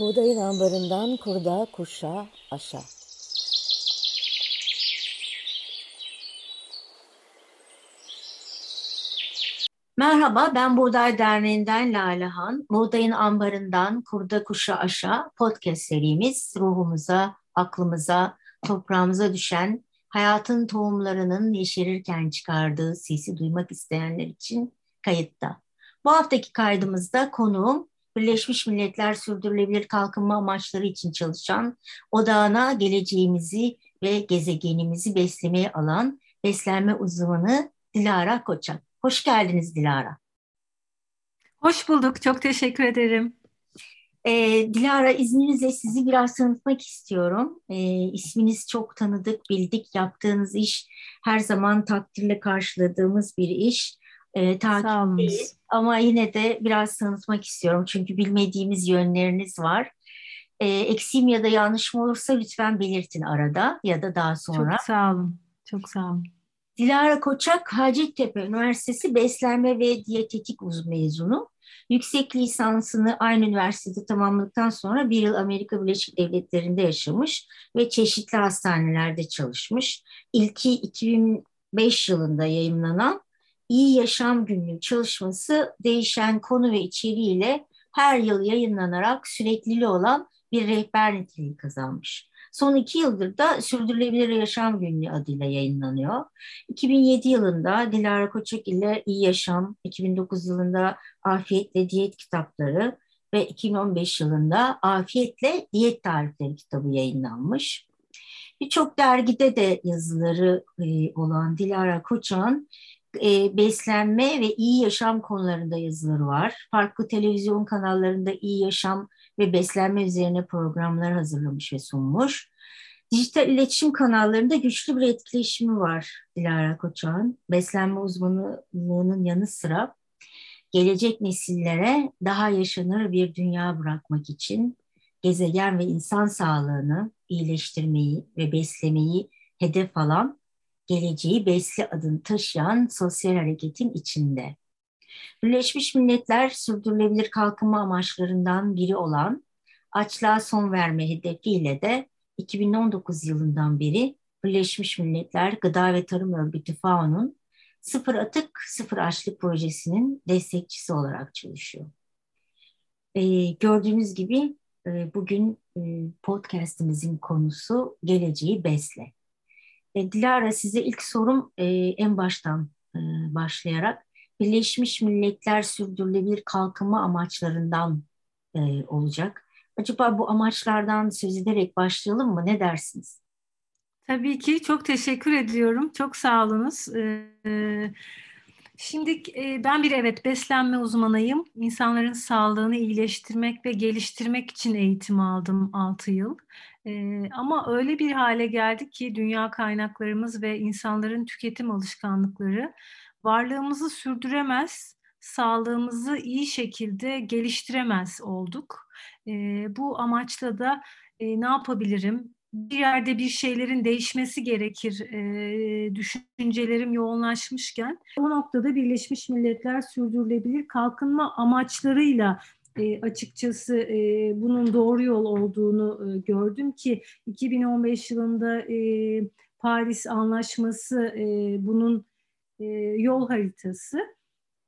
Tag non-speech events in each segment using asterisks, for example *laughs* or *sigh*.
Buğdayın ambarından kurda, kuşa, aşa. Merhaba, ben Buğday Derneği'nden Lalehan. Buğdayın ambarından kurda, kuşa, aşa podcast serimiz ruhumuza, aklımıza, toprağımıza düşen hayatın tohumlarının yeşerirken çıkardığı sesi duymak isteyenler için kayıtta. Bu haftaki kaydımızda konuğum Birleşmiş Milletler Sürdürülebilir Kalkınma Amaçları için çalışan, odağına geleceğimizi ve gezegenimizi beslemeye alan beslenme uzmanı Dilara Koçak. Hoş geldiniz Dilara. Hoş bulduk, çok teşekkür ederim. E, Dilara izninizle sizi biraz tanıtmak istiyorum. E, isminiz çok tanıdık, bildik. Yaptığınız iş her zaman takdirle karşıladığımız bir iş. E, takip değil, ama yine de biraz tanıtmak istiyorum. Çünkü bilmediğimiz yönleriniz var. E, eksiğim ya da yanlışım olursa lütfen belirtin arada ya da daha sonra. Çok sağ olun. Çok sağ olun. Dilara Koçak, Hacettepe Üniversitesi Beslenme ve Diyetetik Uz mezunu. Yüksek lisansını aynı üniversitede tamamladıktan sonra bir yıl Amerika Birleşik Devletleri'nde yaşamış ve çeşitli hastanelerde çalışmış. İlki 2005 yılında yayınlanan İyi Yaşam Günlüğü çalışması değişen konu ve içeriğiyle her yıl yayınlanarak sürekliliği olan bir rehber niteliği kazanmış. Son iki yıldır da Sürdürülebilir Yaşam Günlüğü adıyla yayınlanıyor. 2007 yılında Dilara Koçak ile İyi Yaşam, 2009 yılında Afiyetle Diyet kitapları ve 2015 yılında Afiyetle Diyet Tarifleri kitabı yayınlanmış. Birçok dergide de yazıları e, olan Dilara Koçak'ın e, beslenme ve iyi yaşam konularında yazıları var. Farklı televizyon kanallarında iyi yaşam ve beslenme üzerine programlar hazırlamış ve sunmuş. Dijital iletişim kanallarında güçlü bir etkileşimi var Dilara Koçak'ın. Beslenme uzmanlığının yanı sıra gelecek nesillere daha yaşanır bir dünya bırakmak için gezegen ve insan sağlığını iyileştirmeyi ve beslemeyi hedef alan geleceği besli adını taşıyan sosyal hareketin içinde. Birleşmiş Milletler sürdürülebilir kalkınma amaçlarından biri olan açlığa son verme hedefiyle de 2019 yılından beri Birleşmiş Milletler Gıda ve Tarım Örgütü FAO'nun Sıfır Atık Sıfır Açlık projesinin destekçisi olarak çalışıyor. Ee, gördüğünüz gibi e, bugün e, podcastimizin konusu geleceği besle. E, Dilara size ilk sorum e, en baştan e, başlayarak Birleşmiş Milletler Sürdürülebilir Kalkınma Amaçlarından e, olacak. Acaba bu amaçlardan söz ederek başlayalım mı? Ne dersiniz? Tabii ki çok teşekkür ediyorum. Çok sağ olunuz. Ee, şimdi e, ben bir evet beslenme uzmanıyım. İnsanların sağlığını iyileştirmek ve geliştirmek için eğitim aldım 6 yıl. Ee, ama öyle bir hale geldi ki dünya kaynaklarımız ve insanların tüketim alışkanlıkları varlığımızı sürdüremez, sağlığımızı iyi şekilde geliştiremez olduk. Ee, bu amaçla da e, ne yapabilirim? Bir yerde bir şeylerin değişmesi gerekir e, düşüncelerim yoğunlaşmışken o noktada Birleşmiş Milletler sürdürülebilir kalkınma amaçlarıyla e, açıkçası e, bunun doğru yol olduğunu e, gördüm ki 2015 yılında e, Paris Anlaşması e, bunun e, yol haritası.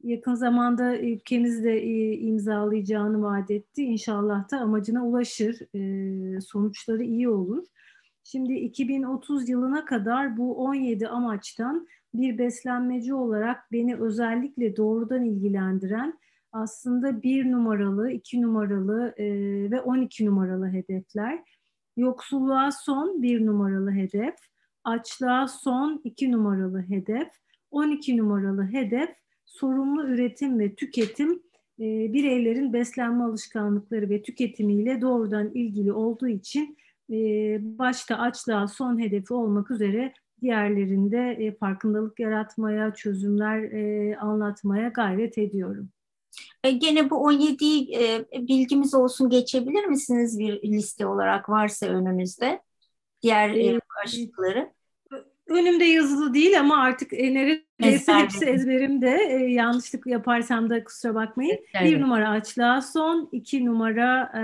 Yakın zamanda ülkemiz de e, imzalayacağını vaat etti. İnşallah da amacına ulaşır. E, sonuçları iyi olur. Şimdi 2030 yılına kadar bu 17 amaçtan bir beslenmeci olarak beni özellikle doğrudan ilgilendiren aslında bir numaralı, iki numaralı e, ve 12 numaralı hedefler. Yoksulluğa son bir numaralı hedef, açlığa son iki numaralı hedef, 12 numaralı hedef sorumlu üretim ve tüketim e, bireylerin beslenme alışkanlıkları ve tüketimiyle doğrudan ilgili olduğu için e, başta açlığa son hedefi olmak üzere diğerlerinde e, farkındalık yaratmaya, çözümler e, anlatmaya gayret ediyorum. E, gene bu 17 e, bilgimiz olsun geçebilir misiniz bir liste olarak varsa önümüzde diğer e, başlıkları? Önümde yazılı değil ama artık e, neredeyse hepsi ezberimde. E, yanlışlık yaparsam da kusura bakmayın. Evet. Bir numara açlığa son, iki numara e,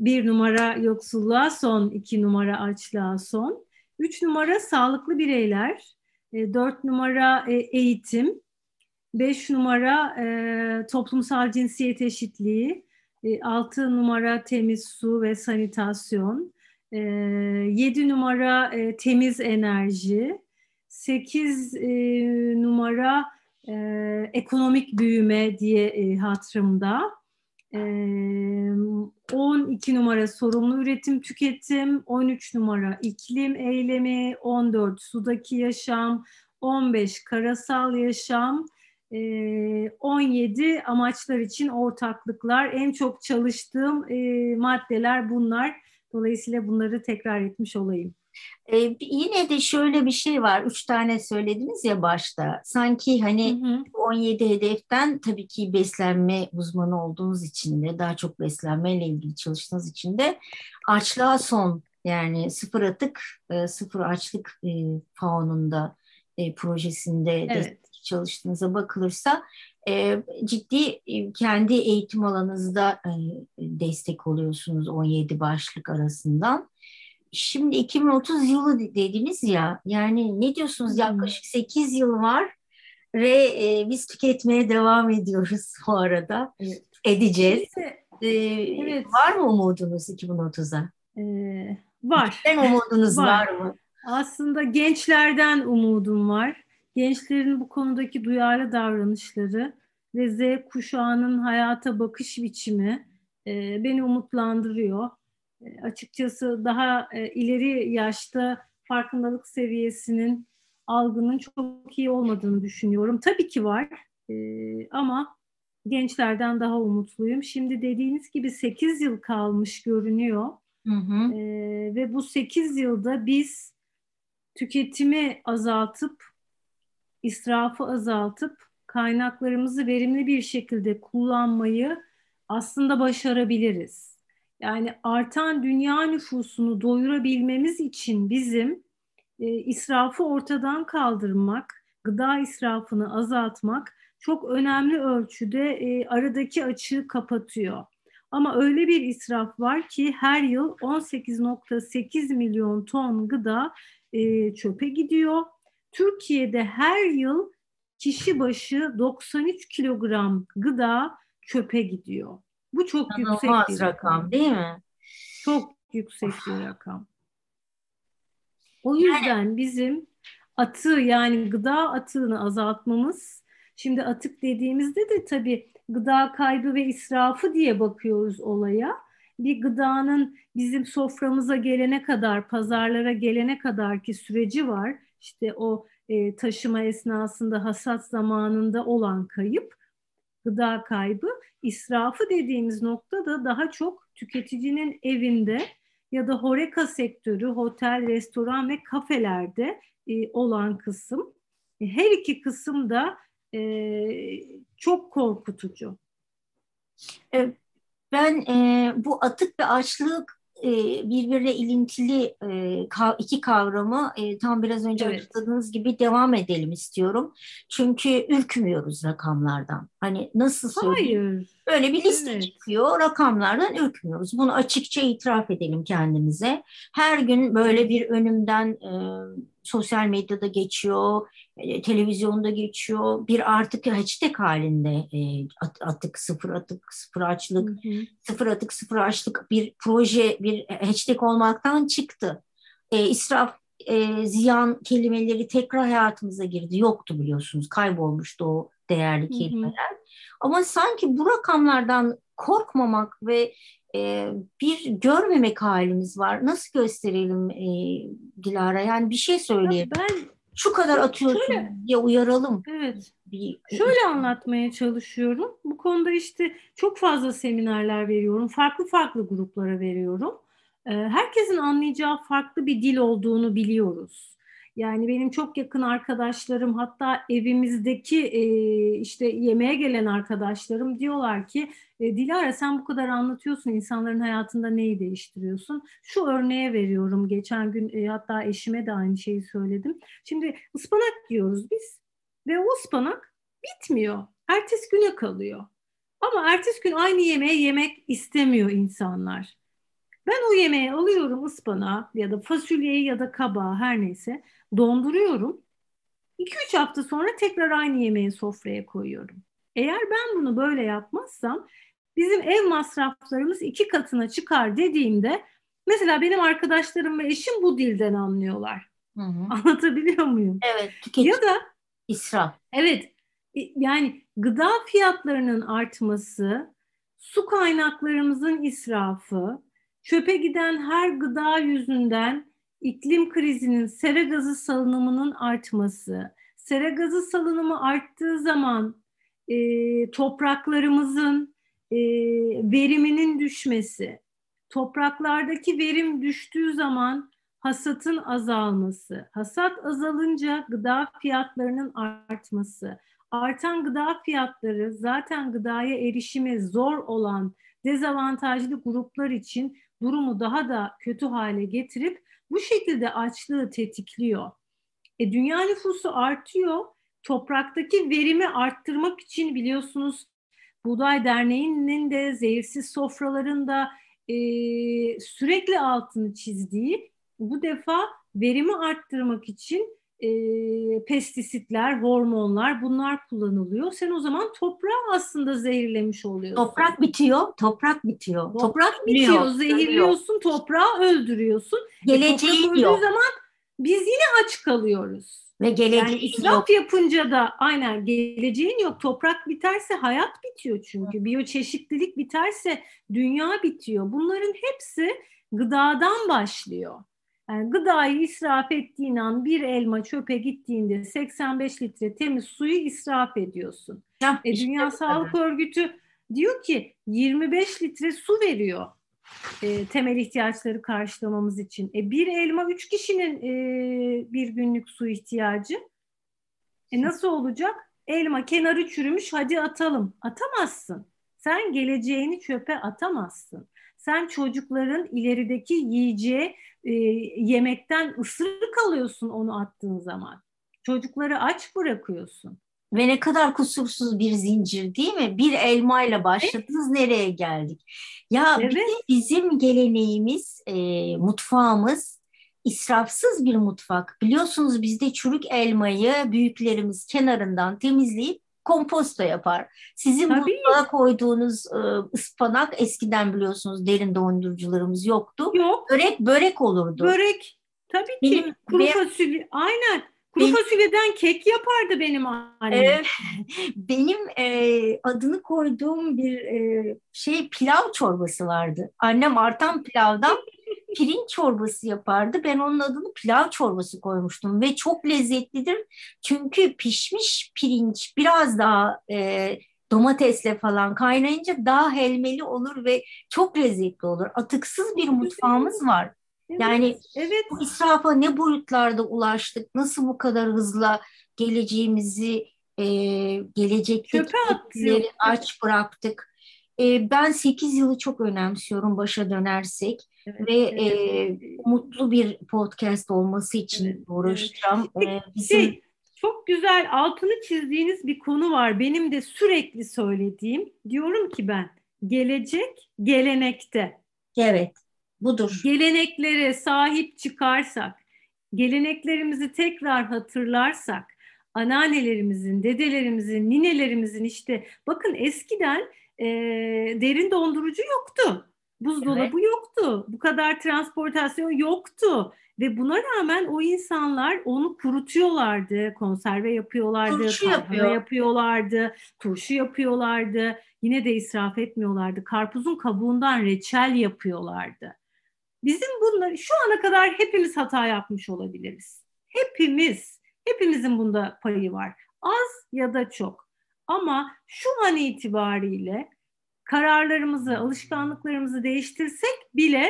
bir numara yoksulluğa son, iki numara açlığa son. Üç numara sağlıklı bireyler, e, dört numara e, eğitim, beş numara e, toplumsal cinsiyet eşitliği, e, altı numara temiz su ve sanitasyon, e, yedi numara e, temiz enerji, sekiz e, numara e, ekonomik büyüme diye e, hatırımda. E, 12 numara sorumlu üretim tüketim, 13 numara iklim eylemi, 14 sudaki yaşam, 15 karasal yaşam, 17 amaçlar için ortaklıklar. En çok çalıştığım maddeler bunlar. Dolayısıyla bunları tekrar etmiş olayım. Ee, yine de şöyle bir şey var. Üç tane söylediniz ya başta. Sanki hani hı hı. 17 hedeften tabii ki beslenme uzmanı olduğunuz için de daha çok beslenmeyle ilgili çalıştığınız için de açlığa son yani sıfır atık, e, sıfır açlık e, faununda e, projesinde evet. çalıştığınıza bakılırsa e, ciddi e, kendi eğitim alanınızda e, destek oluyorsunuz 17 başlık arasından. Şimdi 2030 yılı dediniz ya yani ne diyorsunuz yaklaşık 8 yıl var ve e, biz tüketmeye devam ediyoruz *laughs* bu arada. Evet. Edeceğiz. E, evet. Var mı umudunuz 2030'a? Ee, var. Sen umudunuz var. var mı? Aslında gençlerden umudum var. Gençlerin bu konudaki duyarlı davranışları ve Z kuşağının hayata bakış biçimi e, beni umutlandırıyor. E, açıkçası daha e, ileri yaşta farkındalık seviyesinin algının çok iyi olmadığını düşünüyorum. Tabii ki var e, ama gençlerden daha umutluyum. Şimdi dediğiniz gibi 8 yıl kalmış görünüyor. Hı hı. E, ve bu 8 yılda biz tüketimi azaltıp, israfı azaltıp, kaynaklarımızı verimli bir şekilde kullanmayı aslında başarabiliriz. Yani artan dünya nüfusunu doyurabilmemiz için bizim e, israfı ortadan kaldırmak, gıda israfını azaltmak çok önemli ölçüde e, aradaki açığı kapatıyor. Ama öyle bir israf var ki her yıl 18.8 milyon ton gıda e, çöpe gidiyor. Türkiye'de her yıl kişi başı 93 kilogram gıda çöpe gidiyor. Bu çok yüksek bir rakam, rakam değil mi? Çok yüksek bir rakam. O yüzden yani, bizim atığı yani gıda atığını azaltmamız şimdi atık dediğimizde de tabii gıda kaybı ve israfı diye bakıyoruz olaya. Bir gıdanın bizim soframıza gelene kadar, pazarlara gelene kadar ki süreci var. İşte o e, taşıma esnasında hasat zamanında olan kayıp gıda kaybı. İsrafı dediğimiz nokta da daha çok tüketicinin evinde ya da horeka sektörü, otel, restoran ve kafelerde e, olan kısım. E, her iki kısım da e, çok korkutucu. E, ben e, bu atık ve açlık e, birbirine ilintili e, iki kavramı e, tam biraz önce evet. açıkladığınız gibi devam edelim istiyorum. Çünkü ürkmüyoruz rakamlardan. Hani nasıl söyleyeyim? Hayır. Böyle bir liste evet. çıkıyor. Rakamlardan ürkmüyoruz. Bunu açıkça itiraf edelim kendimize. Her gün böyle bir önümden e, sosyal medyada geçiyor, televizyonda geçiyor. Bir artık hashtag halinde e, at, atık, sıfır atık, sıfır açlık, hı hı. sıfır atık, sıfır açlık bir proje, bir hashtag olmaktan çıktı. E, israf, e, ziyan kelimeleri tekrar hayatımıza girdi. Yoktu biliyorsunuz, kaybolmuştu o değerli kelimeler. Hı hı. Ama sanki bu rakamlardan korkmamak ve e, bir görmemek halimiz var. Nasıl gösterelim e, Dilara? Yani bir şey söyleyelim. Ben şu kadar atıyorsun şöyle, diye uyaralım. Evet. Bir, şöyle anlatmaya çalışıyorum. Bu konuda işte çok fazla seminerler veriyorum. Farklı farklı gruplara veriyorum. Herkesin anlayacağı farklı bir dil olduğunu biliyoruz. Yani benim çok yakın arkadaşlarım hatta evimizdeki e, işte yemeğe gelen arkadaşlarım diyorlar ki e, Dilara sen bu kadar anlatıyorsun insanların hayatında neyi değiştiriyorsun? Şu örneğe veriyorum geçen gün e, hatta eşime de aynı şeyi söyledim. Şimdi ıspanak yiyoruz biz ve o ıspanak bitmiyor. Ertesi güne kalıyor. Ama ertesi gün aynı yemeği yemek istemiyor insanlar. Ben o yemeği alıyorum ıspanağı ya da fasulyeyi ya da kabağı her neyse donduruyorum. 2-3 hafta sonra tekrar aynı yemeği sofraya koyuyorum. Eğer ben bunu böyle yapmazsam bizim ev masraflarımız iki katına çıkar dediğimde mesela benim arkadaşlarım ve eşim bu dilden anlıyorlar. Hı hı. Anlatabiliyor muyum? Evet. Tüketim. Ya da israf. Evet. Yani gıda fiyatlarının artması, su kaynaklarımızın israfı, çöpe giden her gıda yüzünden iklim krizinin sera gazı salınımının artması, sera gazı salınımı arttığı zaman e, topraklarımızın e, veriminin düşmesi, topraklardaki verim düştüğü zaman hasatın azalması, hasat azalınca gıda fiyatlarının artması, artan gıda fiyatları zaten gıdaya erişimi zor olan dezavantajlı gruplar için durumu daha da kötü hale getirip bu şekilde açlığı tetikliyor. E, dünya nüfusu artıyor. Topraktaki verimi arttırmak için biliyorsunuz Buğday Derneği'nin de zehirsiz sofraların da e, sürekli altını çizdiği bu defa verimi arttırmak için e, pestisitler, hormonlar bunlar kullanılıyor. Sen o zaman toprağı aslında zehirlemiş oluyorsun. Toprak bitiyor, toprak bitiyor. Toprak, toprak bitiyor, zehirliyorsun, toprağı öldürüyorsun. Geleceği e, yok. zaman biz yine aç kalıyoruz. Ve geleceği yani israf yapınca da aynen geleceğin yok. Toprak biterse hayat bitiyor çünkü. Biyoçeşitlilik biterse dünya bitiyor. Bunların hepsi gıdadan başlıyor. Yani gıdayı israf ettiğin an bir elma çöpe gittiğinde 85 litre temiz suyu israf ediyorsun. Ya, e, Dünya işte Sağlık kadar. Örgütü diyor ki 25 litre su veriyor e, temel ihtiyaçları karşılamamız için. E, bir elma üç kişinin e, bir günlük su ihtiyacı. E, nasıl olacak? Elma kenarı çürümüş hadi atalım. Atamazsın. Sen geleceğini çöpe atamazsın. Sen çocukların ilerideki yiyeceği e, yemekten ısırık alıyorsun onu attığın zaman. Çocukları aç bırakıyorsun. Ve ne kadar kusursuz bir zincir değil mi? Bir elmayla başladınız evet. nereye geldik? Ya evet. bir de bizim geleneğimiz, e, mutfağımız israfsız bir mutfak. Biliyorsunuz bizde çürük elmayı büyüklerimiz kenarından temizleyip komposto yapar. Sizin buzluğa koyduğunuz e, ıspanak eskiden biliyorsunuz derin dondurucularımız yoktu. Yok. Börek börek olurdu. Börek. Tabii ki. Benim, Kuru benim, fasulye. Aynen. Kuru benim, fasulyeden kek yapardı benim annem. E, *laughs* benim e, adını koyduğum bir e, şey pilav çorbası vardı. Annem artan pilavdan pirinç çorbası yapardı. Ben onun adını pilav çorbası koymuştum ve çok lezzetlidir. Çünkü pişmiş pirinç biraz daha e, domatesle falan kaynayınca daha helmeli olur ve çok lezzetli olur. Atıksız bir mutfağımız var. Evet, yani evet. bu israfa ne boyutlarda ulaştık, nasıl bu kadar hızla geleceğimizi, e, gelecekteki aç bıraktık. E, ben 8 yılı çok önemsiyorum başa dönersek evet, ve evet. E, mutlu bir podcast olması için evet, uğraşacağım. Evet. E, bizim... Şey, çok güzel altını çizdiğiniz bir konu var. Benim de sürekli söylediğim. Diyorum ki ben gelecek gelenekte. Evet budur. Geleneklere sahip çıkarsak, geleneklerimizi tekrar hatırlarsak, anneannelerimizin, dedelerimizin, ninelerimizin işte bakın eskiden e, derin dondurucu yoktu. Buzdolabı evet. yoktu. Bu kadar transportasyon yoktu. Ve buna rağmen o insanlar onu kurutuyorlardı, konserve yapıyorlardı, turşu yapıyor. yapıyorlardı, turşu yapıyorlardı. Yine de israf etmiyorlardı. Karpuzun kabuğundan reçel yapıyorlardı. Bizim bunları şu ana kadar hepimiz hata yapmış olabiliriz. Hepimiz, hepimizin bunda payı var. Az ya da çok. Ama şu an itibariyle kararlarımızı, alışkanlıklarımızı değiştirsek bile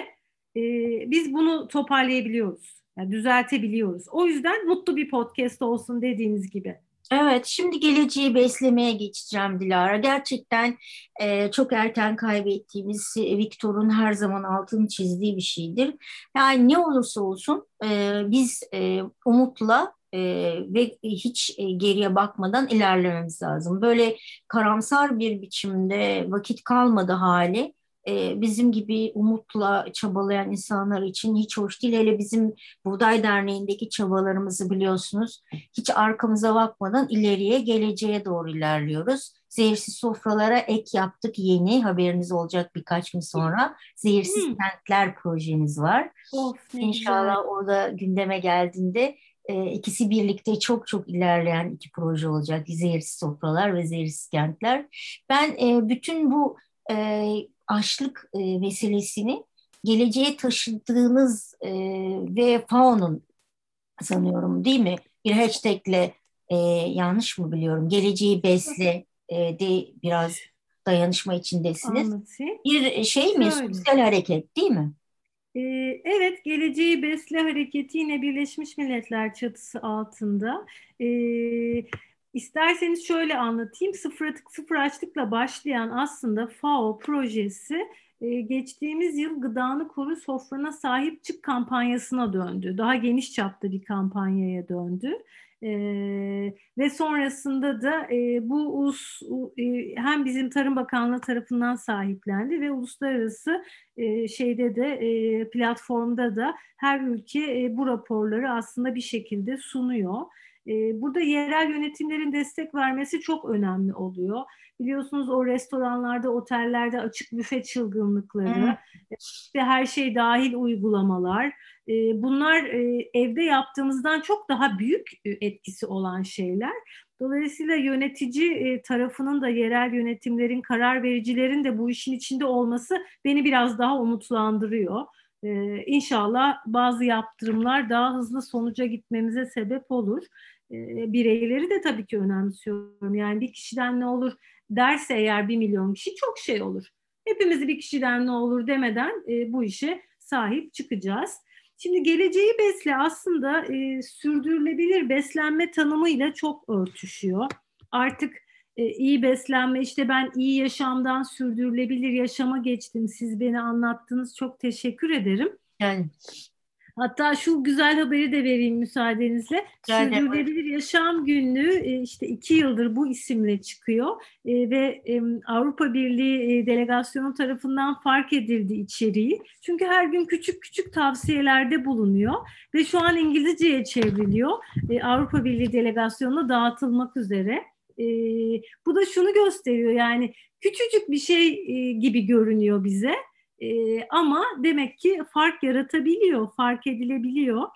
e, biz bunu toparlayabiliyoruz. Yani düzeltebiliyoruz. O yüzden mutlu bir podcast olsun dediğiniz gibi. Evet, şimdi geleceği beslemeye geçeceğim Dilara. Gerçekten e, çok erken kaybettiğimiz Viktor'un her zaman altını çizdiği bir şeydir. Yani ne olursa olsun e, biz e, umutla e, ve hiç e, geriye bakmadan ilerlememiz lazım. Böyle karamsar bir biçimde vakit kalmadı hali e, bizim gibi umutla çabalayan insanlar için hiç hoş değil. Hele bizim Buğday Derneği'ndeki çabalarımızı biliyorsunuz. Hiç arkamıza bakmadan ileriye, geleceğe doğru ilerliyoruz. Zehirsiz sofralara ek yaptık yeni haberiniz olacak birkaç gün sonra. Zehirsiz hmm. kentler projemiz var. Of, İnşallah güzel. orada gündeme geldiğinde e, ikisi birlikte çok çok ilerleyen iki proje olacak. Zehirsiz sofralar ve zehirsiz kentler. Ben e, bütün bu e, açlık e, meselesini geleceğe taşıdığınız e, ve FAO'nun sanıyorum değil mi? Bir hashtagle e, yanlış mı biliyorum? Geleceği besle e, de biraz dayanışma içindesiniz. Anlatayım. Bir şey mi? Sosyal hareket değil mi? Ee, evet, Geleceği Besle Hareketi yine Birleşmiş Milletler çatısı altında. Ee, İsterseniz şöyle anlatayım. Sıfır atık sıfır açlıkla başlayan aslında FAO projesi e, geçtiğimiz yıl gıdanı koru sofrana sahip çık kampanyasına döndü. Daha geniş çapta bir kampanyaya döndü. Ee, ve sonrasında da e, bu ulus e, hem bizim Tarım Bakanlığı tarafından sahiplendi ve uluslararası e, şeyde de e, platformda da her ülke e, bu raporları aslında bir şekilde sunuyor. Ee, burada yerel yönetimlerin destek vermesi çok önemli oluyor. Biliyorsunuz o restoranlarda, otellerde açık büfe çılgınlıkları, işte her şey dahil uygulamalar. Bunlar evde yaptığımızdan çok daha büyük etkisi olan şeyler. Dolayısıyla yönetici tarafının da yerel yönetimlerin, karar vericilerin de bu işin içinde olması beni biraz daha umutlandırıyor. Ee, inşallah bazı yaptırımlar daha hızlı sonuca gitmemize sebep olur bireyleri de tabii ki önemsiyorum. Yani bir kişiden ne olur derse eğer bir milyon kişi çok şey olur. Hepimiz bir kişiden ne olur demeden bu işe sahip çıkacağız. Şimdi geleceği besle aslında e, sürdürülebilir beslenme tanımıyla çok örtüşüyor. Artık e, iyi beslenme işte ben iyi yaşamdan sürdürülebilir yaşama geçtim. Siz beni anlattınız çok teşekkür ederim. Yani Hatta şu güzel haberi de vereyim müsaadenizle. Yani, Sürdürülebilir Yaşam Günlüğü e, işte iki yıldır bu isimle çıkıyor e, ve Avrupa Birliği e, delegasyonu tarafından fark edildi içeriği. Çünkü her gün küçük küçük tavsiyelerde bulunuyor ve şu an İngilizceye çevriliyor. Avrupa Birliği delegasyonuna dağıtılmak üzere. Bu da şunu gösteriyor yani küçücük bir şey gibi görünüyor bize e, ama demek ki fark yaratabiliyor, fark edilebiliyor.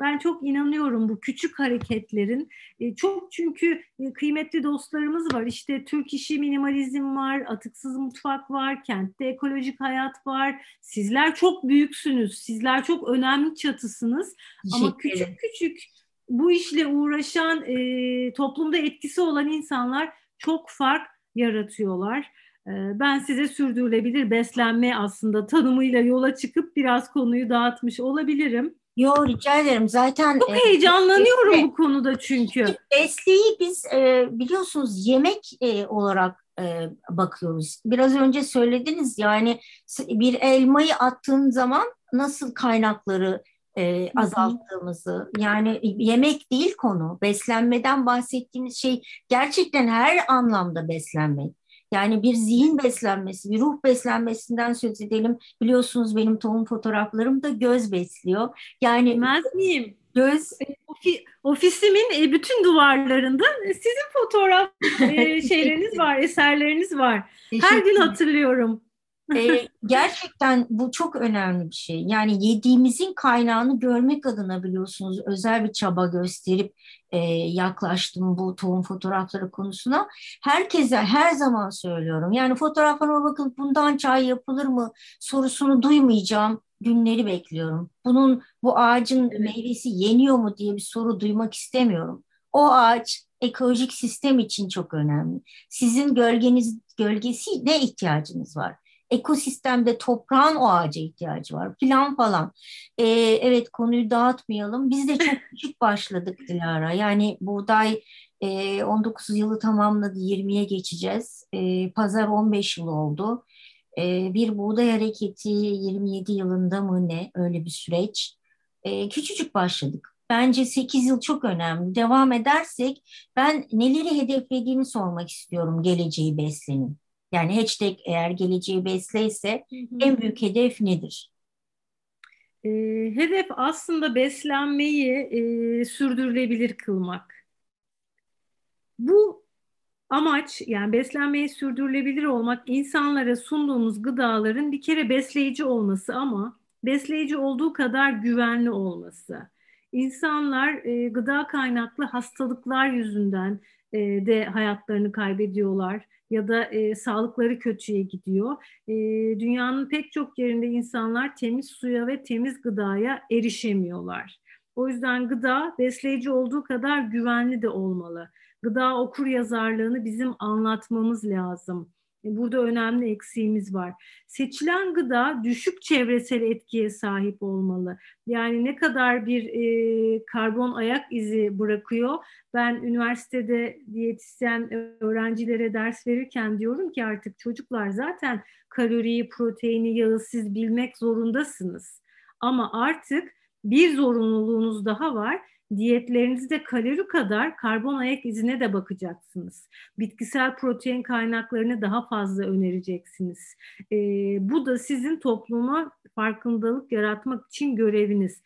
Ben çok inanıyorum bu küçük hareketlerin. E, çok çünkü e, kıymetli dostlarımız var. İşte Türk işi minimalizm var, atıksız mutfak var, kentte ekolojik hayat var. Sizler çok büyüksünüz. Sizler çok önemli çatısınız. Ama küçük küçük bu işle uğraşan, e, toplumda etkisi olan insanlar çok fark yaratıyorlar. Ee, ben size sürdürülebilir beslenme aslında tanımıyla yola çıkıp biraz konuyu dağıtmış olabilirim. Yo rica ederim. Zaten çok e, heyecanlanıyorum besle, bu konuda çünkü. Besleyi biz e, biliyorsunuz yemek e, olarak e, bakıyoruz. Biraz önce söylediniz yani bir elmayı attığın zaman nasıl kaynakları e, azalttığımızı yani yemek değil konu beslenmeden bahsettiğimiz şey gerçekten her anlamda beslenmek. Yani bir zihin beslenmesi, bir ruh beslenmesinden söz edelim. Biliyorsunuz benim tohum fotoğraflarım da göz besliyor. Yani Bilmez miyim? Göz e, ofisimin e, bütün duvarlarında e, sizin fotoğraf *laughs* şeyleriniz var, eserleriniz var. Her gün hatırlıyorum e, gerçekten bu çok önemli bir şey. Yani yediğimizin kaynağını görmek adına biliyorsunuz özel bir çaba gösterip e, yaklaştım bu tohum fotoğrafları konusuna. Herkese her zaman söylüyorum. Yani fotoğraflarıma bakın bundan çay yapılır mı sorusunu duymayacağım günleri bekliyorum. Bunun bu ağacın evet. meyvesi yeniyor mu diye bir soru duymak istemiyorum. O ağaç ekolojik sistem için çok önemli. Sizin gölgeniz gölgesi ne ihtiyacınız var? Ekosistemde toprağın o ağaca ihtiyacı var. Plan falan. Ee, evet konuyu dağıtmayalım. Biz de çok *laughs* küçük başladık Dilara. Yani buğday e, 19 yılı tamamladı 20'ye geçeceğiz. E, pazar 15 yıl oldu. E, bir buğday hareketi 27 yılında mı ne öyle bir süreç. E, küçücük başladık. Bence 8 yıl çok önemli. Devam edersek ben neleri hedeflediğini sormak istiyorum geleceği beslenin. Yani hashtag eğer geleceği besleyse en büyük hedef nedir? E, hedef aslında beslenmeyi e, sürdürülebilir kılmak. Bu amaç yani beslenmeyi sürdürülebilir olmak insanlara sunduğumuz gıdaların bir kere besleyici olması ama besleyici olduğu kadar güvenli olması. İnsanlar e, gıda kaynaklı hastalıklar yüzünden e, de hayatlarını kaybediyorlar ya da e, sağlıkları kötüye gidiyor. E, dünyanın pek çok yerinde insanlar temiz suya ve temiz gıdaya erişemiyorlar. O yüzden gıda besleyici olduğu kadar güvenli de olmalı. Gıda okur yazarlığını bizim anlatmamız lazım. E, burada önemli eksiğimiz var. Seçilen gıda düşük çevresel etkiye sahip olmalı. Yani ne kadar bir e, karbon ayak izi bırakıyor. Ben üniversitede diyetisyen öğrencilere ders verirken diyorum ki artık çocuklar zaten kaloriyi, proteini, yağı siz bilmek zorundasınız. Ama artık bir zorunluluğunuz daha var diyetlerinizde kalori kadar karbon ayak izine de bakacaksınız. Bitkisel protein kaynaklarını daha fazla önereceksiniz. E, bu da sizin topluma farkındalık yaratmak için göreviniz.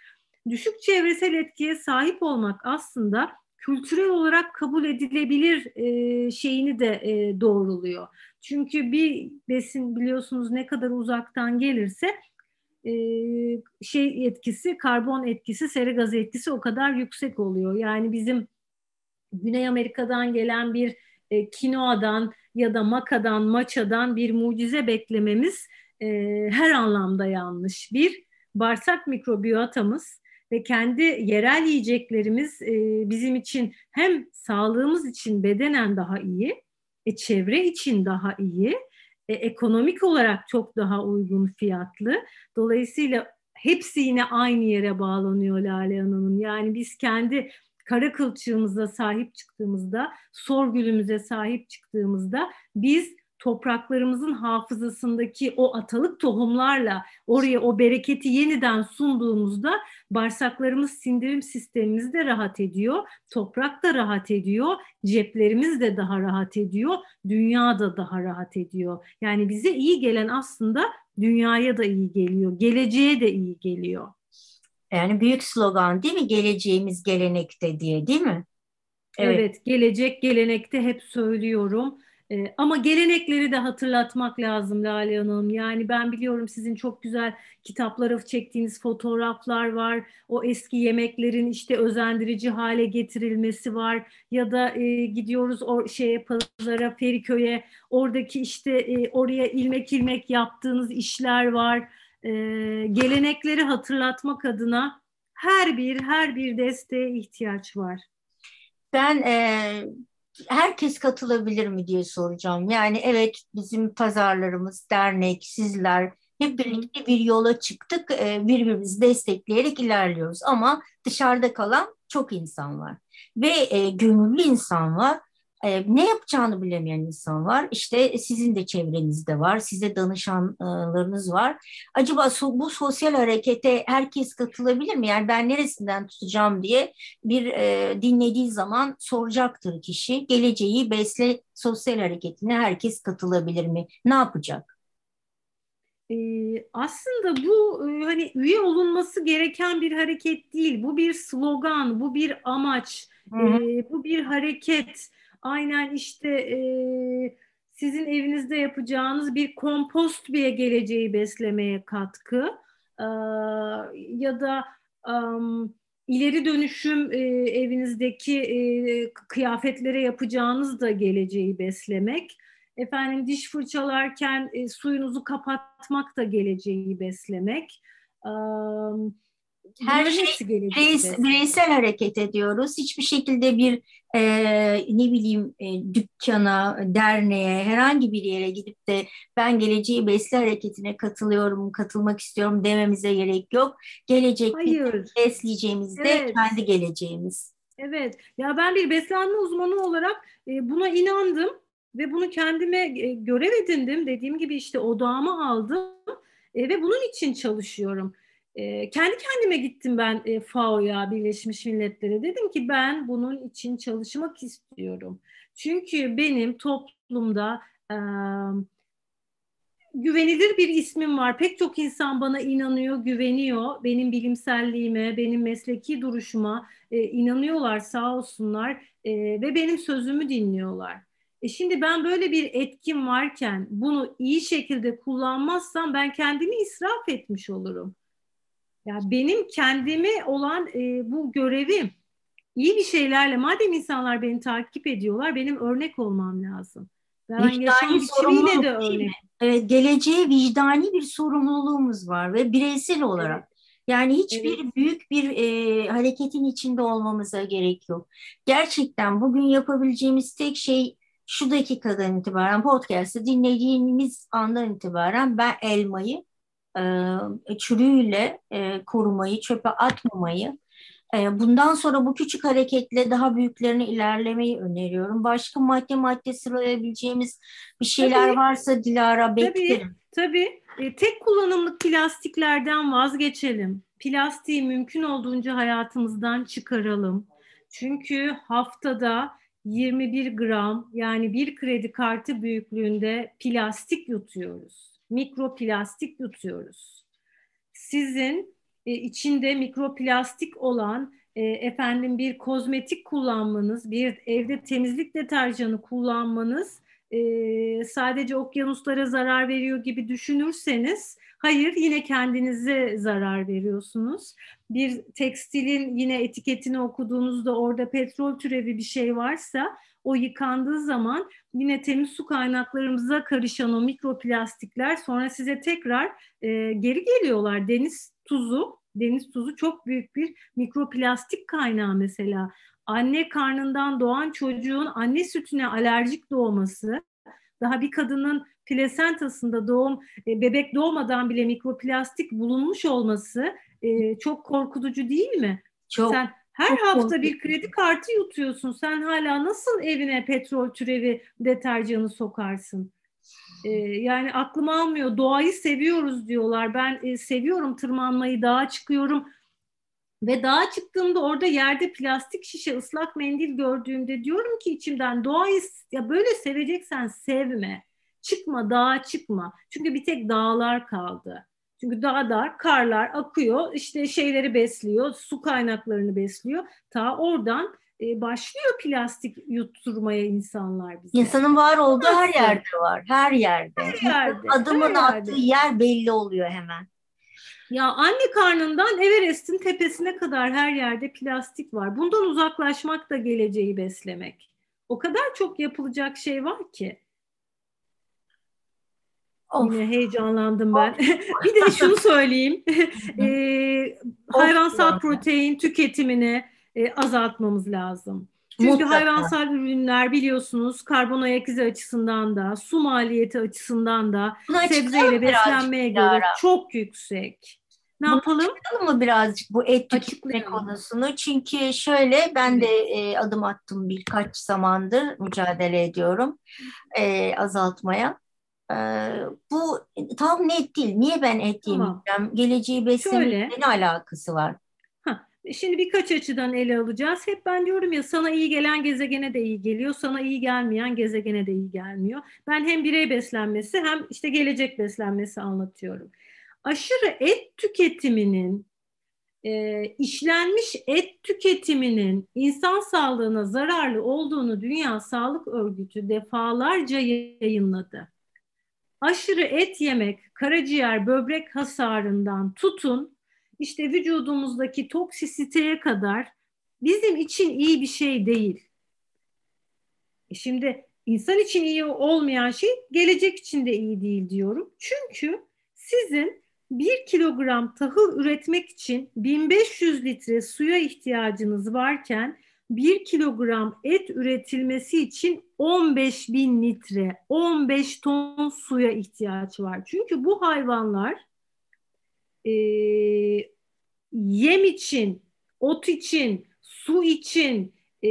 Düşük çevresel etkiye sahip olmak aslında kültürel olarak kabul edilebilir e, şeyini de e, doğruluyor. Çünkü bir besin biliyorsunuz ne kadar uzaktan gelirse şey etkisi, karbon etkisi, sera gazı etkisi o kadar yüksek oluyor. Yani bizim Güney Amerika'dan gelen bir e, kinoadan ya da makadan, maçadan bir mucize beklememiz e, her anlamda yanlış. Bir, bağırsak mikrobiyotamız ve kendi yerel yiyeceklerimiz e, bizim için hem sağlığımız için bedenen daha iyi, e, çevre için daha iyi e, ekonomik olarak çok daha uygun fiyatlı. Dolayısıyla hepsi yine aynı yere bağlanıyor Lale Hanım'ın. Yani biz kendi kara kılçığımıza sahip çıktığımızda, sorgülümüze sahip çıktığımızda biz topraklarımızın hafızasındaki o atalık tohumlarla oraya o bereketi yeniden sunduğumuzda bağırsaklarımız, sindirim sistemimiz de rahat ediyor, toprak da rahat ediyor, ceplerimiz de daha rahat ediyor, dünya da daha rahat ediyor. Yani bize iyi gelen aslında dünyaya da iyi geliyor, geleceğe de iyi geliyor. Yani büyük slogan değil mi? Geleceğimiz gelenekte diye değil mi? Evet, evet gelecek gelenekte hep söylüyorum. E, ama gelenekleri de hatırlatmak lazım Lale Hanım. Yani ben biliyorum sizin çok güzel kitapları çektiğiniz fotoğraflar var. O eski yemeklerin işte özendirici hale getirilmesi var. Ya da e, gidiyoruz o şeye pazara Feriköy'e oradaki işte e, oraya ilmek ilmek yaptığınız işler var. E, gelenekleri hatırlatmak adına her bir her bir desteğe ihtiyaç var. Ben e, herkes katılabilir mi diye soracağım. Yani evet bizim pazarlarımız, dernek, sizler hep birlikte bir yola çıktık. E, birbirimizi destekleyerek ilerliyoruz. Ama dışarıda kalan çok insan var. Ve e, gönüllü insan var e, ne yapacağını bilemeyen insan var. İşte sizin de çevrenizde var, size danışanlarınız var. Acaba so, bu sosyal harekete herkes katılabilir mi? Yani ben neresinden tutacağım diye bir e, dinlediği zaman soracaktır kişi. Geleceği besle sosyal hareketine herkes katılabilir mi? Ne yapacak? Ee, aslında bu e, hani üye olunması gereken bir hareket değil. Bu bir slogan, bu bir amaç, e, bu bir hareket aynen işte e, sizin evinizde yapacağınız bir kompost bir geleceği beslemeye katkı e, ya da um, ileri dönüşüm e, evinizdeki e, kıyafetlere yapacağınız da geleceği beslemek. Efendim diş fırçalarken e, suyunuzu kapatmak da geleceği beslemek. Um, her şey bireys, bireysel hareket ediyoruz. Hiçbir şekilde bir e, ne bileyim e, dükkana, derneğe, herhangi bir yere gidip de ben geleceği besle hareketine katılıyorum, katılmak istiyorum dememize gerek yok. Gelecek besleyeceğimiz de evet. kendi geleceğimiz. Evet. Ya ben bir beslenme uzmanı olarak e, buna inandım ve bunu kendime e, görev edindim. Dediğim gibi işte odağıma aldım e, ve bunun için çalışıyorum. E, kendi kendime gittim ben e, FAO'ya, Birleşmiş Milletler'e. Dedim ki ben bunun için çalışmak istiyorum. Çünkü benim toplumda e, güvenilir bir ismim var. Pek çok insan bana inanıyor, güveniyor. Benim bilimselliğime, benim mesleki duruşuma e, inanıyorlar sağ olsunlar e, ve benim sözümü dinliyorlar. E şimdi ben böyle bir etkim varken bunu iyi şekilde kullanmazsam ben kendimi israf etmiş olurum. Ya benim kendime olan e, bu görevim iyi bir şeylerle madem insanlar beni takip ediyorlar benim örnek olmam lazım. Ben yaşam biçimiyle de örnek. Evet, geleceğe vicdani bir sorumluluğumuz var ve bireysel olarak. Evet. Yani hiçbir evet. büyük bir e, hareketin içinde olmamıza gerek yok. Gerçekten bugün yapabileceğimiz tek şey şu dakikadan itibaren podcast'ı dinlediğimiz andan itibaren ben elmayı e, çürüğüyle e, korumayı, çöpe atmamayı e, Bundan sonra bu küçük hareketle daha büyüklerine ilerlemeyi öneriyorum. Başka madde madde sıralayabileceğimiz bir şeyler tabii, varsa Dilara beklerim. Tabii, tabii. E, tek kullanımlık plastiklerden vazgeçelim. Plastiği mümkün olduğunca hayatımızdan çıkaralım. Çünkü haftada 21 gram yani bir kredi kartı büyüklüğünde plastik yutuyoruz. Mikroplastik yutuyoruz. Sizin e, içinde mikroplastik olan e, efendim bir kozmetik kullanmanız, bir evde temizlik deterjanı kullanmanız e, sadece okyanuslara zarar veriyor gibi düşünürseniz hayır yine kendinize zarar veriyorsunuz. Bir tekstilin yine etiketini okuduğunuzda orada petrol türevi bir şey varsa o yıkandığı zaman yine temiz su kaynaklarımıza karışan o mikroplastikler sonra size tekrar e, geri geliyorlar. Deniz tuzu, deniz tuzu çok büyük bir mikroplastik kaynağı mesela. Anne karnından doğan çocuğun anne sütüne alerjik doğması, daha bir kadının plasentasında doğum, e, bebek doğmadan bile mikroplastik bulunmuş olması e, çok korkutucu değil mi? Çok. Sen her çok hafta korkutucu. bir kredi kartı yutuyorsun. Sen hala nasıl evine petrol türevi deterjanı sokarsın? Ee, yani aklım almıyor. Doğayı seviyoruz diyorlar. Ben e, seviyorum tırmanmayı, dağa çıkıyorum. Ve dağa çıktığımda orada yerde plastik şişe, ıslak mendil gördüğümde diyorum ki içimden doğayı ya böyle seveceksen sevme. Çıkma, dağa çıkma. Çünkü bir tek dağlar kaldı. Çünkü dağlar, karlar akıyor, işte şeyleri besliyor, su kaynaklarını besliyor. Ta oradan e, başlıyor plastik yutturmaya insanlar bize. İnsanın var olduğu Nasıl? her yerde var. Her yerde. Her yerde. Adımın her attığı yerde. yer belli oluyor hemen. Ya anne karnından Everest'in tepesine kadar her yerde plastik var. Bundan uzaklaşmak da geleceği beslemek. O kadar çok yapılacak şey var ki. Of. Yine heyecanlandım ben. *laughs* bir de şunu söyleyeyim. *laughs* e, hayvansal protein tüketimini e, azaltmamız lazım. Çünkü Mutlaka. hayvansal ürünler biliyorsunuz karbon ayak izi açısından da su maliyeti açısından da Buna sebzeyle beslenmeye göre çok yüksek. Ne Bunu yapalım? Açıklayalım mı birazcık bu et tüketme konusunu? Çünkü şöyle ben de e, adım attım birkaç zamandır mücadele ediyorum e, azaltmaya. E, bu tam net değil. Niye ben et tamam. yemeyeceğim? Geleceği beslemeyle ne alakası var? Şimdi birkaç açıdan ele alacağız. Hep ben diyorum ya sana iyi gelen gezegene de iyi geliyor, sana iyi gelmeyen gezegene de iyi gelmiyor. Ben hem birey beslenmesi hem işte gelecek beslenmesi anlatıyorum. Aşırı et tüketiminin, e, işlenmiş et tüketiminin insan sağlığına zararlı olduğunu Dünya Sağlık Örgütü defalarca yayınladı. Aşırı et yemek, karaciğer, böbrek hasarından tutun işte vücudumuzdaki toksisiteye kadar bizim için iyi bir şey değil. E şimdi insan için iyi olmayan şey gelecek için de iyi değil diyorum. Çünkü sizin bir kilogram tahıl üretmek için 1500 litre suya ihtiyacınız varken bir kilogram et üretilmesi için 15 bin litre, 15 ton suya ihtiyaç var. Çünkü bu hayvanlar e, yem için, ot için, su için e,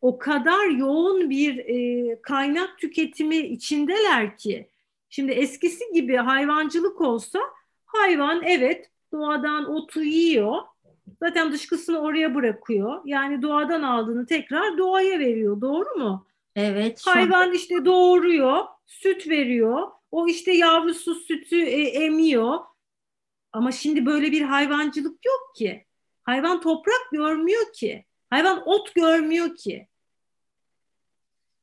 o kadar yoğun bir e, kaynak tüketimi içindeler ki şimdi eskisi gibi hayvancılık olsa hayvan evet doğadan otu yiyor zaten dışkısını oraya bırakıyor yani doğadan aldığını tekrar doğaya veriyor doğru mu? Evet. Hayvan işte doğuruyor süt veriyor O işte yavrusu sütü e, emiyor. Ama şimdi böyle bir hayvancılık yok ki. Hayvan toprak görmüyor ki. Hayvan ot görmüyor ki.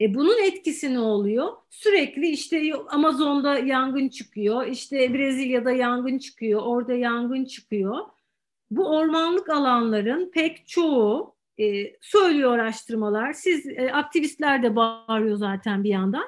E bunun etkisi ne oluyor? Sürekli işte Amazon'da yangın çıkıyor, işte Brezilya'da yangın çıkıyor, orada yangın çıkıyor. Bu ormanlık alanların pek çoğu e, söylüyor araştırmalar. Siz e, aktivistler de bağırıyor zaten bir yandan.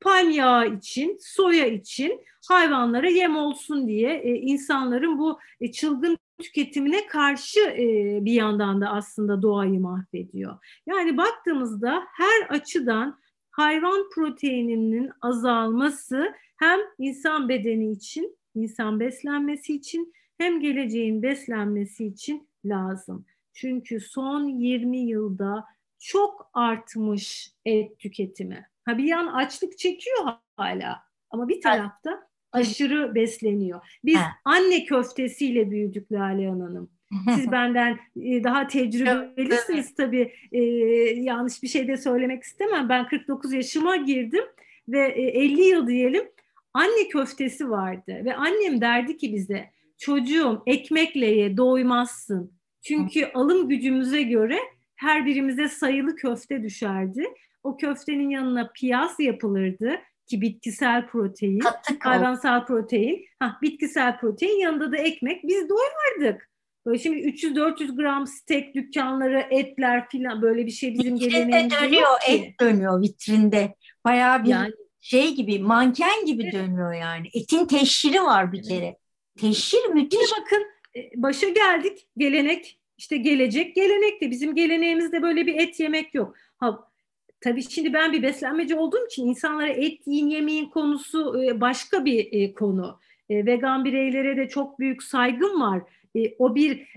Palm yağı için, soya için hayvanlara yem olsun diye e, insanların bu e, çılgın tüketimine karşı e, bir yandan da aslında doğayı mahvediyor. Yani baktığımızda her açıdan hayvan proteininin azalması hem insan bedeni için, insan beslenmesi için hem geleceğin beslenmesi için lazım. Çünkü son 20 yılda çok artmış et tüketimi. Ha bir yan açlık çekiyor hala ama bir tarafta aşırı besleniyor. Biz ha. anne köftesiyle büyüdük Lale Hanım. Siz *laughs* benden e, daha tecrübelisiniz tabii. Ee, yanlış bir şey de söylemek istemem. Ben 49 yaşıma girdim ve 50 e, yıl diyelim anne köftesi vardı ve annem derdi ki bize çocuğum ekmekle ye doymazsın. Çünkü alım gücümüze göre her birimize sayılı köfte düşerdi. O köftenin yanına piyaz yapılırdı ki bitkisel protein, Kattık hayvansal protein, ha, bitkisel protein yanında da ekmek. Biz doyardık. Böyle şimdi 300-400 gram steak dükkanları, etler filan böyle bir şey bizim geleneğimizde dönüyor, et dönüyor vitrinde. Bayağı bir yani, şey gibi, manken gibi evet. dönüyor yani. Etin teşhiri var bir kere. Teşhir müthiş. Şimdi bakın e, başa geldik. Gelenek işte gelecek gelenek de bizim geleneğimizde böyle bir et yemek yok. Ha tabii şimdi ben bir beslenmeci olduğum için insanlara et yiyin yemeyin konusu e, başka bir e, konu. Vegan bireylere de çok büyük saygım var. O bir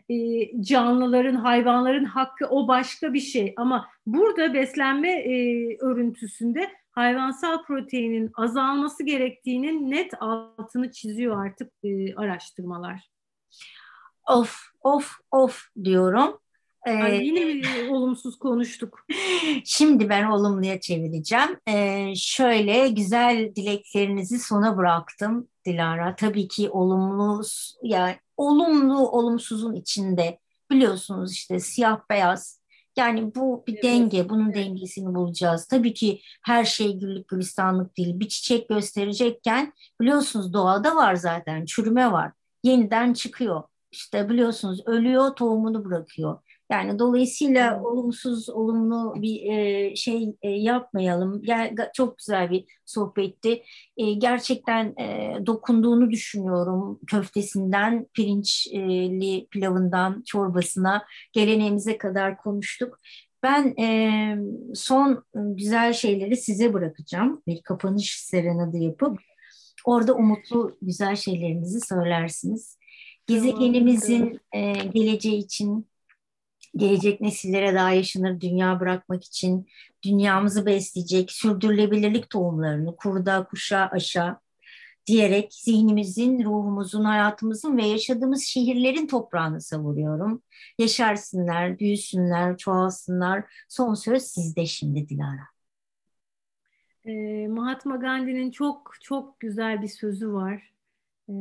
canlıların, hayvanların hakkı o başka bir şey. Ama burada beslenme örüntüsünde hayvansal proteinin azalması gerektiğinin net altını çiziyor artık araştırmalar. Of, of, of diyorum. Ee, Ay yine bir olumsuz konuştuk. *laughs* Şimdi ben olumluya çevireceğim. Ee, şöyle güzel dileklerinizi sona bıraktım Dilara. Tabii ki olumlu, yani olumlu olumsuzun içinde biliyorsunuz işte siyah beyaz. Yani bu bir evet. denge, bunun dengesini bulacağız. Tabii ki her şey güllük gülistanlık değil. Bir çiçek gösterecekken biliyorsunuz doğada var zaten, çürüme var. Yeniden çıkıyor işte biliyorsunuz ölüyor tohumunu bırakıyor. Yani dolayısıyla olumsuz olumlu bir e, şey e, yapmayalım. Gel, çok güzel bir sohbetti. E, gerçekten e, dokunduğunu düşünüyorum. Köftesinden, pirinçli pilavından, çorbasına, geleneğimize kadar konuştuk. Ben e, son güzel şeyleri size bırakacağım. Bir kapanış serenadı yapıp orada umutlu güzel şeylerinizi söylersiniz. Gezegenimizin e, geleceği için, gelecek nesillere daha yaşanır dünya bırakmak için, dünyamızı besleyecek sürdürülebilirlik tohumlarını kurda, kuşa, aşa diyerek zihnimizin, ruhumuzun, hayatımızın ve yaşadığımız şehirlerin toprağını savuruyorum. Yaşarsınlar, büyüsünler, çoğalsınlar. Son söz sizde şimdi Dilara. Ee, Mahatma Gandhi'nin çok çok güzel bir sözü var. Ee,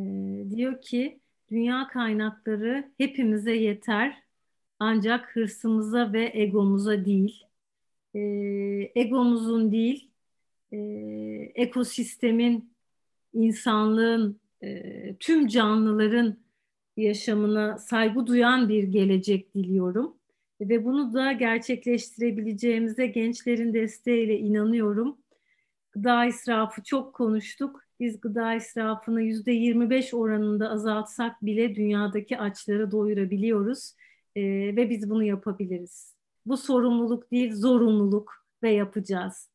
diyor ki dünya kaynakları hepimize yeter ancak hırsımıza ve egomuza değil. E, egomuzun değil, e, ekosistemin, insanlığın, e, tüm canlıların yaşamına saygı duyan bir gelecek diliyorum. Ve bunu da gerçekleştirebileceğimize gençlerin desteğiyle inanıyorum. Gıda israfı çok konuştuk biz gıda israfını yüzde 25 oranında azaltsak bile dünyadaki açları doyurabiliyoruz e, ve biz bunu yapabiliriz. Bu sorumluluk değil, zorunluluk ve yapacağız.